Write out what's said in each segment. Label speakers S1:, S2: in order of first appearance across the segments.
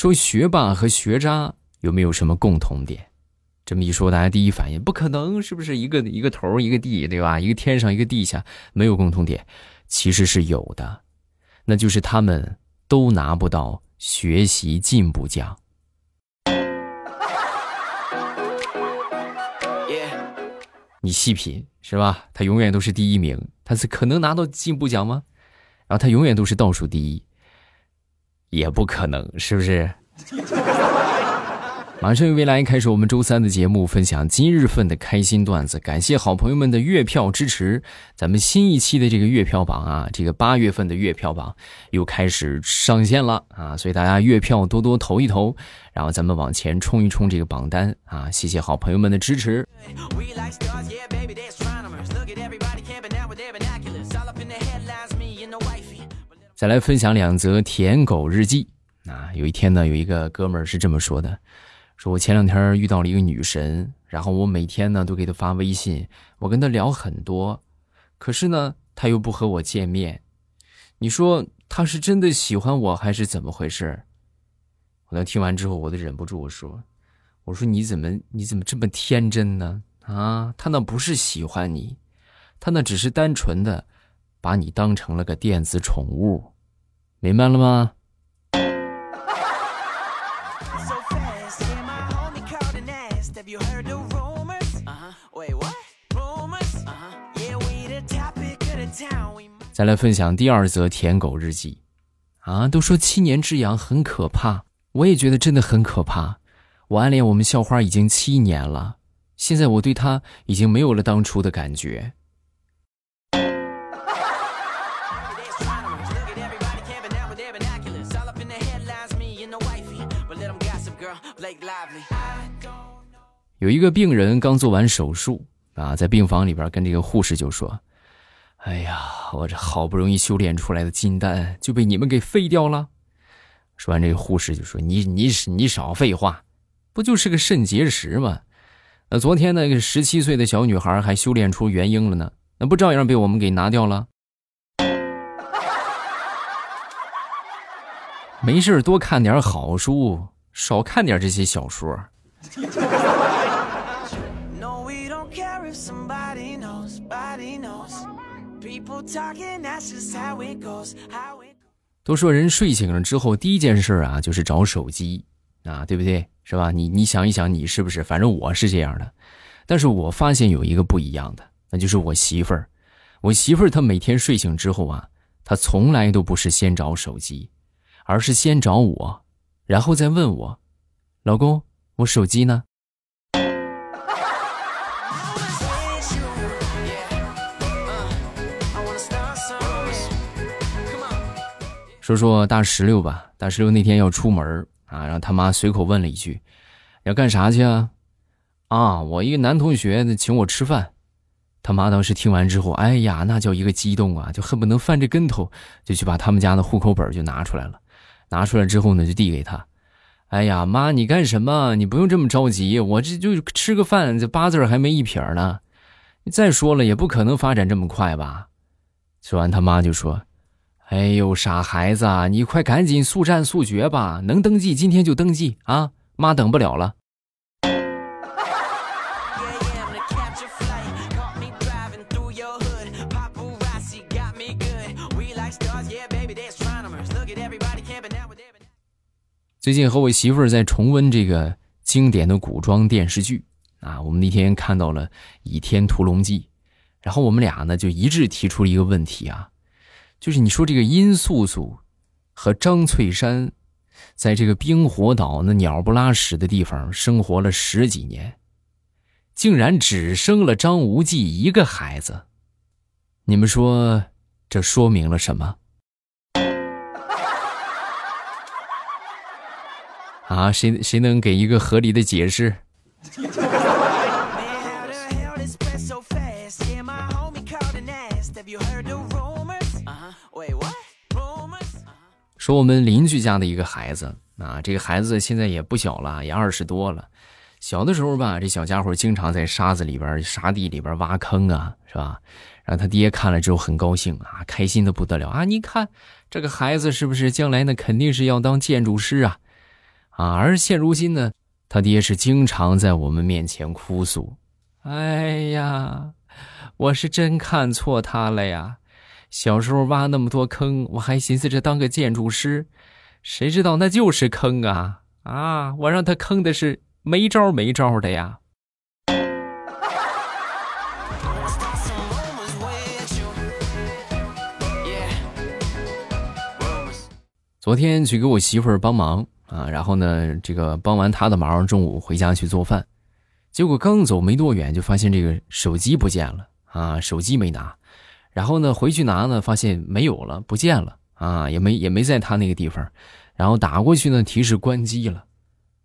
S1: 说学霸和学渣有没有什么共同点？这么一说，大家第一反应不可能，是不是一个一个头一个地，对吧？一个天上一个地下，没有共同点，其实是有的，那就是他们都拿不到学习进步奖。你细品是吧？他永远都是第一名，他是可能拿到进步奖吗？然后他永远都是倒数第一，也不可能，是不是？马上与未来开始我们周三的节目，分享今日份的开心段子。感谢好朋友们的月票支持，咱们新一期的这个月票榜啊，这个八月份的月票榜又开始上线了啊！所以大家月票多多投一投，然后咱们往前冲一冲这个榜单啊！谢谢好朋友们的支持。再来分享两则舔狗日记啊！有一天呢，有一个哥们儿是这么说的。说我前两天遇到了一个女神，然后我每天呢都给她发微信，我跟她聊很多，可是呢她又不和我见面，你说她是真的喜欢我还是怎么回事？我那听完之后我都忍不住我说，我说你怎么你怎么这么天真呢？啊，她那不是喜欢你，她那只是单纯的把你当成了个电子宠物，明白了吗？再来分享第二则舔狗日记，啊，都说七年之痒很可怕，我也觉得真的很可怕。我暗恋我们校花已经七年了，现在我对她已经没有了当初的感觉。有一个病人刚做完手术啊，在病房里边跟这个护士就说。哎呀，我这好不容易修炼出来的金丹就被你们给废掉了。说完，这个护士就说：“你你你少废话，不就是个肾结石吗？那昨天那个十七岁的小女孩还修炼出元婴了呢，那不照样被我们给拿掉了？没事多看点好书，少看点这些小说。”都说人睡醒了之后第一件事啊，就是找手机啊，对不对？是吧？你你想一想，你是不是？反正我是这样的。但是我发现有一个不一样的，那就是我媳妇儿。我媳妇儿她每天睡醒之后啊，她从来都不是先找手机，而是先找我，然后再问我：“老公，我手机呢？”说说大石榴吧，大石榴那天要出门啊，然后他妈随口问了一句：“要干啥去啊？”啊，我一个男同学请我吃饭。他妈当时听完之后，哎呀，那叫一个激动啊，就恨不能翻着跟头就去把他们家的户口本就拿出来了。拿出来之后呢，就递给他。哎呀，妈，你干什么？你不用这么着急，我这就吃个饭，这八字还没一撇呢。再说了，也不可能发展这么快吧？说完，他妈就说。哎呦，傻孩子，你快赶紧速战速决吧！能登记今天就登记啊，妈等不了了。最近和我媳妇儿在重温这个经典的古装电视剧啊，我们那天看到了《倚天屠龙记》，然后我们俩呢就一致提出了一个问题啊。就是你说这个殷素素和张翠山，在这个冰火岛那鸟不拉屎的地方生活了十几年，竟然只生了张无忌一个孩子，你们说这说明了什么？啊，谁谁能给一个合理的解释？说我们邻居家的一个孩子啊，这个孩子现在也不小了，也二十多了。小的时候吧，这小家伙经常在沙子里边、沙地里边挖坑啊，是吧？然后他爹看了之后很高兴啊，开心的不得了啊！你看这个孩子是不是将来呢？肯定是要当建筑师啊！啊，而现如今呢，他爹是经常在我们面前哭诉：“哎呀，我是真看错他了呀！小时候挖那么多坑，我还寻思着当个建筑师，谁知道那就是坑啊！啊，我让他坑的是没招没招的呀！”昨天去给我媳妇儿帮忙啊，然后呢，这个帮完他的忙，中午回家去做饭，结果刚走没多远，就发现这个手机不见了啊，手机没拿，然后呢回去拿呢，发现没有了，不见了啊，也没也没在他那个地方，然后打过去呢，提示关机了，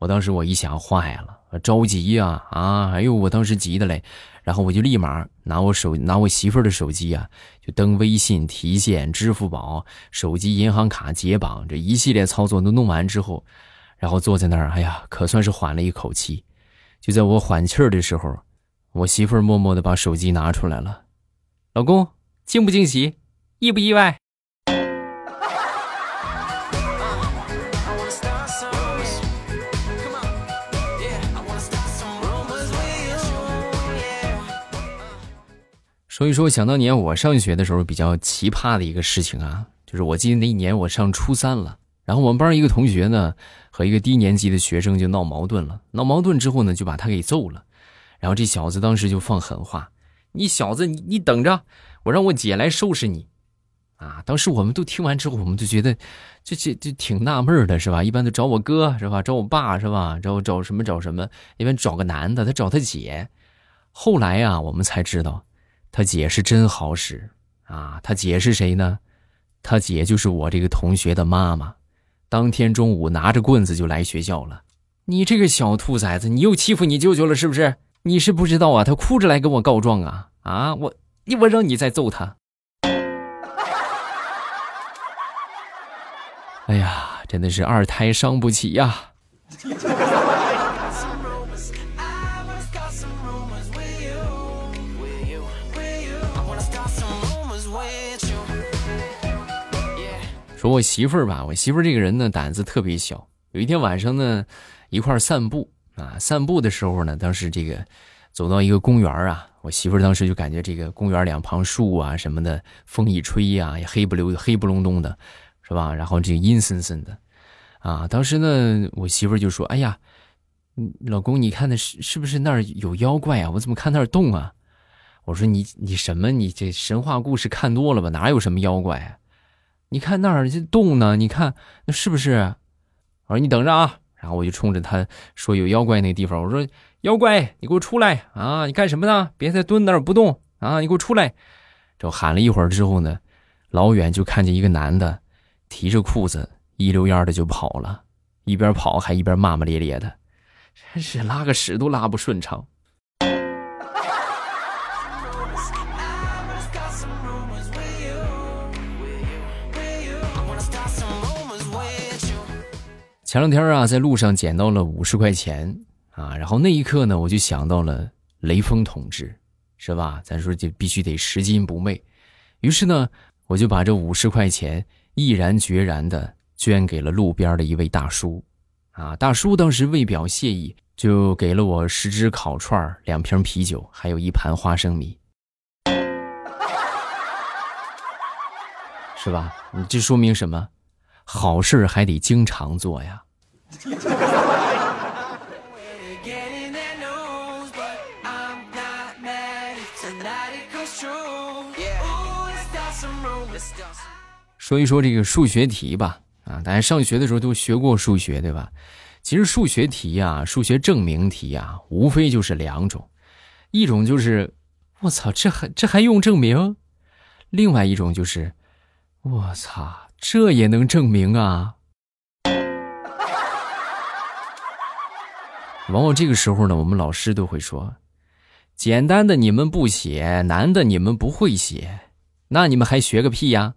S1: 我当时我一想坏了，着急呀啊，哎呦，我当时急的嘞。然后我就立马拿我手拿我媳妇儿的手机啊，就登微信提现、支付宝、手机银行卡解绑，这一系列操作都弄完之后，然后坐在那儿，哎呀，可算是缓了一口气。就在我缓气儿的时候，我媳妇儿默默的把手机拿出来了。老公，惊不惊喜？意不意外？所以说，想当年我上学的时候，比较奇葩的一个事情啊，就是我记得那一年我上初三了，然后我们班一个同学呢，和一个低年级的学生就闹矛盾了。闹矛盾之后呢，就把他给揍了。然后这小子当时就放狠话：“你小子，你你等着，我让我姐来收拾你。”啊，当时我们都听完之后，我们就觉得，这这这挺纳闷的，是吧？一般都找我哥是吧？找我爸是吧？找找什么找什么？一般找个男的，他找他姐。后来呀，我们才知道。他姐是真好使啊！他姐是谁呢？他姐就是我这个同学的妈妈。当天中午拿着棍子就来学校了。你这个小兔崽子，你又欺负你舅舅了是不是？你是不知道啊，他哭着来跟我告状啊！啊，我我让你再揍他。哎呀，真的是二胎伤不起呀！说我媳妇儿吧，我媳妇儿这个人呢，胆子特别小。有一天晚上呢，一块儿散步啊，散步的时候呢，当时这个走到一个公园啊，我媳妇儿当时就感觉这个公园两旁树啊什么的，风一吹呀，也黑不溜黑不隆咚的，是吧？然后这阴森森的，啊，当时呢，我媳妇儿就说：“哎呀，老公，你看那是是不是那儿有妖怪啊？我怎么看那儿动啊？”我说：“你你什么？你这神话故事看多了吧？哪有什么妖怪啊？”你看那儿这动呢？你看那是不是？我说你等着啊！然后我就冲着他说有妖怪那地方，我说妖怪，你给我出来啊！你干什么呢？别再蹲那儿不动啊！你给我出来！就喊了一会儿之后呢，老远就看见一个男的提着裤子一溜烟的就跑了，一边跑还一边骂骂咧咧的，真是拉个屎都拉不顺畅。前两天啊，在路上捡到了五十块钱啊，然后那一刻呢，我就想到了雷锋同志，是吧？咱说就必须得拾金不昧，于是呢，我就把这五十块钱毅然决然的捐给了路边的一位大叔，啊，大叔当时为表谢意，就给了我十只烤串、两瓶啤酒，还有一盘花生米，是吧？你这说明什么？好事还得经常做呀。说一说这个数学题吧，啊，大家上学的时候都学过数学，对吧？其实数学题呀，数学证明题呀，无非就是两种，一种就是我操，这还这还用证明？另外一种就是我操。这也能证明啊！往往这个时候呢，我们老师都会说：“简单的你们不写，难的你们不会写，那你们还学个屁呀！”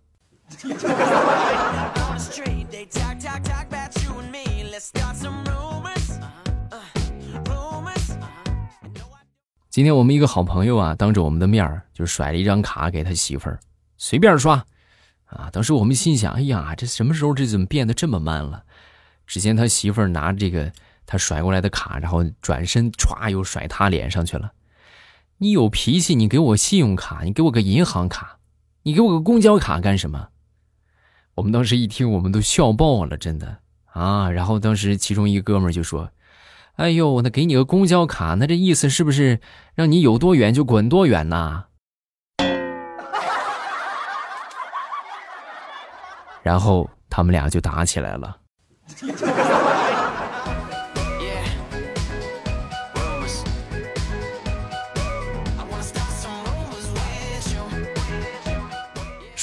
S1: 今天我们一个好朋友啊，当着我们的面儿就甩了一张卡给他媳妇儿，随便刷。啊！当时我们心想：“哎呀，这什么时候这怎么变得这么慢了？只见他媳妇儿拿这个他甩过来的卡，然后转身歘又甩他脸上去了。你有脾气，你给我信用卡，你给我个银行卡，你给我个公交卡干什么？我们当时一听，我们都笑爆了，真的啊！然后当时其中一个哥们就说：“哎呦，那给你个公交卡，那这意思是不是让你有多远就滚多远呐？”然后他们俩就打起来了。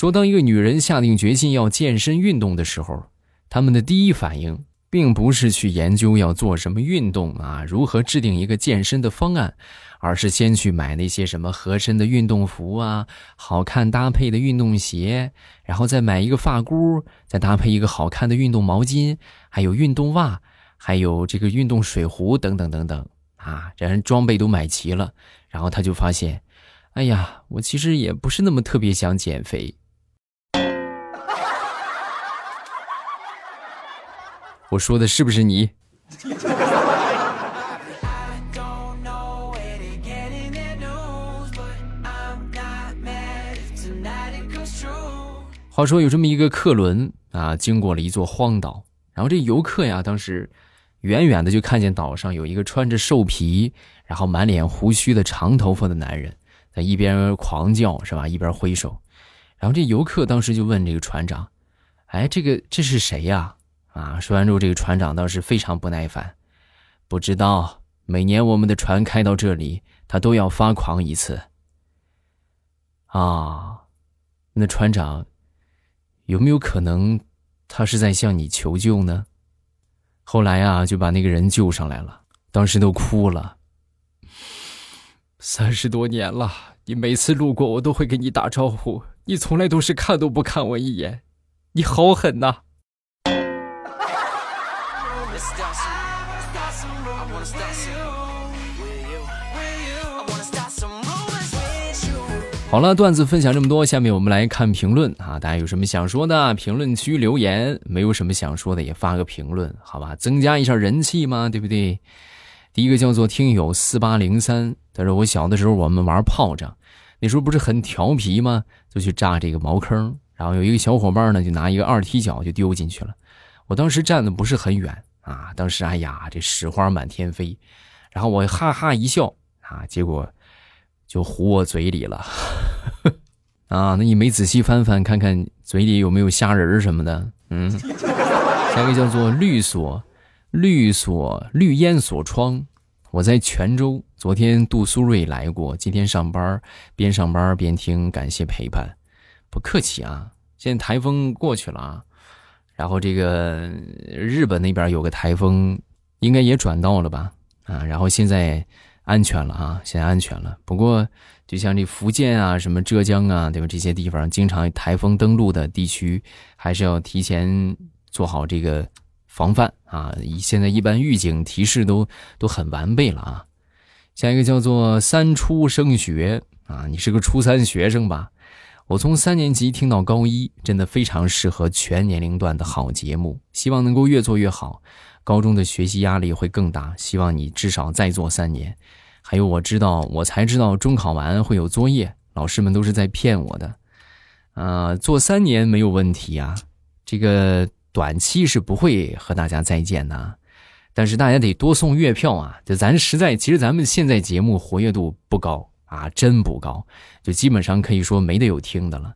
S1: 说，当一个女人下定决心要健身运动的时候，他们的第一反应并不是去研究要做什么运动啊，如何制定一个健身的方案，而是先去买那些什么合身的运动服啊，好看搭配的运动鞋，然后再买一个发箍，再搭配一个好看的运动毛巾，还有运动袜，还有这个运动水壶等等等等啊，这人装备都买齐了，然后他就发现，哎呀，我其实也不是那么特别想减肥。我说的是不是你？话说有这么一个客轮啊，经过了一座荒岛，然后这游客呀，当时远远的就看见岛上有一个穿着兽皮，然后满脸胡须的长头发的男人，在一边狂叫是吧，一边挥手，然后这游客当时就问这个船长：“哎，这个这是谁呀？”啊！说完之后，这个船长当时非常不耐烦，不知道每年我们的船开到这里，他都要发狂一次。啊，那船长有没有可能他是在向你求救呢？后来啊，就把那个人救上来了，当时都哭了。三十多年了，你每次路过我都会给你打招呼，你从来都是看都不看我一眼，你好狠呐！好了，段子分享这么多，下面我们来看评论啊！大家有什么想说的，评论区留言；没有什么想说的，也发个评论，好吧？增加一下人气嘛，对不对？第一个叫做听友四八零三，他说我小的时候我们玩炮仗，那时候不是很调皮吗？就去炸这个茅坑，然后有一个小伙伴呢，就拿一个二踢脚就丢进去了。我当时站的不是很远啊，当时哎呀，这屎花满天飞，然后我哈哈一笑啊，结果。就糊我嘴里了，啊，那你没仔细翻翻看看嘴里有没有虾仁什么的？嗯，下一个叫做绿锁，绿锁绿烟锁窗。我在泉州，昨天杜苏芮来过，今天上班边上班边听，感谢陪伴，不客气啊。现在台风过去了啊，然后这个日本那边有个台风，应该也转到了吧？啊，然后现在。安全了啊，现在安全了。不过，就像这福建啊、什么浙江啊，对吧？这些地方经常台风登陆的地区，还是要提前做好这个防范啊。现在一般预警提示都都很完备了啊。下一个叫做三初升学啊，你是个初三学生吧？我从三年级听到高一，真的非常适合全年龄段的好节目，希望能够越做越好。高中的学习压力会更大，希望你至少再做三年。还有，我知道，我才知道中考完会有作业，老师们都是在骗我的。啊，做三年没有问题啊，这个短期是不会和大家再见的。但是大家得多送月票啊！就咱实在，其实咱们现在节目活跃度不高啊，真不高，就基本上可以说没得有听的了。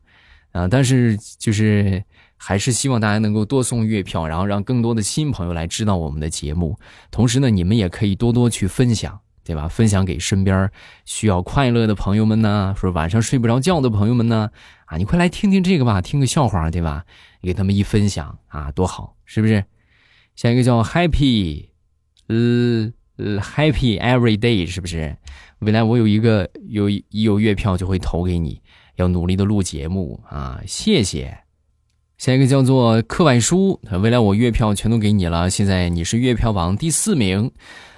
S1: 啊，但是就是。还是希望大家能够多送月票，然后让更多的新朋友来知道我们的节目。同时呢，你们也可以多多去分享，对吧？分享给身边需要快乐的朋友们呢，说晚上睡不着觉的朋友们呢，啊，你快来听听这个吧，听个笑话，对吧？给他们一分享啊，多好，是不是？下一个叫 Happy，呃，Happy Every Day，是不是？未来我有一个有一有月票就会投给你，要努力的录节目啊，谢谢。下一个叫做课外书，未来我月票全都给你了。现在你是月票榜第四名，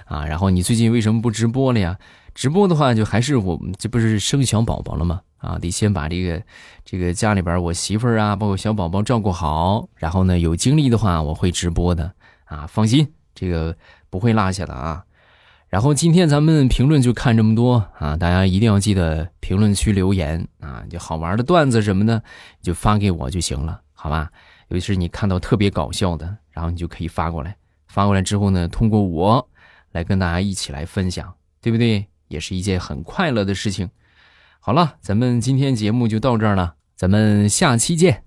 S1: 啊，然后你最近为什么不直播了呀？直播的话，就还是我们这不是生小宝宝了吗？啊，得先把这个这个家里边我媳妇儿啊，包括小宝宝照顾好，然后呢，有精力的话我会直播的，啊，放心，这个不会落下的啊。然后今天咱们评论就看这么多啊，大家一定要记得评论区留言啊，就好玩的段子什么的就发给我就行了，好吧？尤其是你看到特别搞笑的，然后你就可以发过来，发过来之后呢，通过我来跟大家一起来分享，对不对？也是一件很快乐的事情。好了，咱们今天节目就到这儿了，咱们下期见。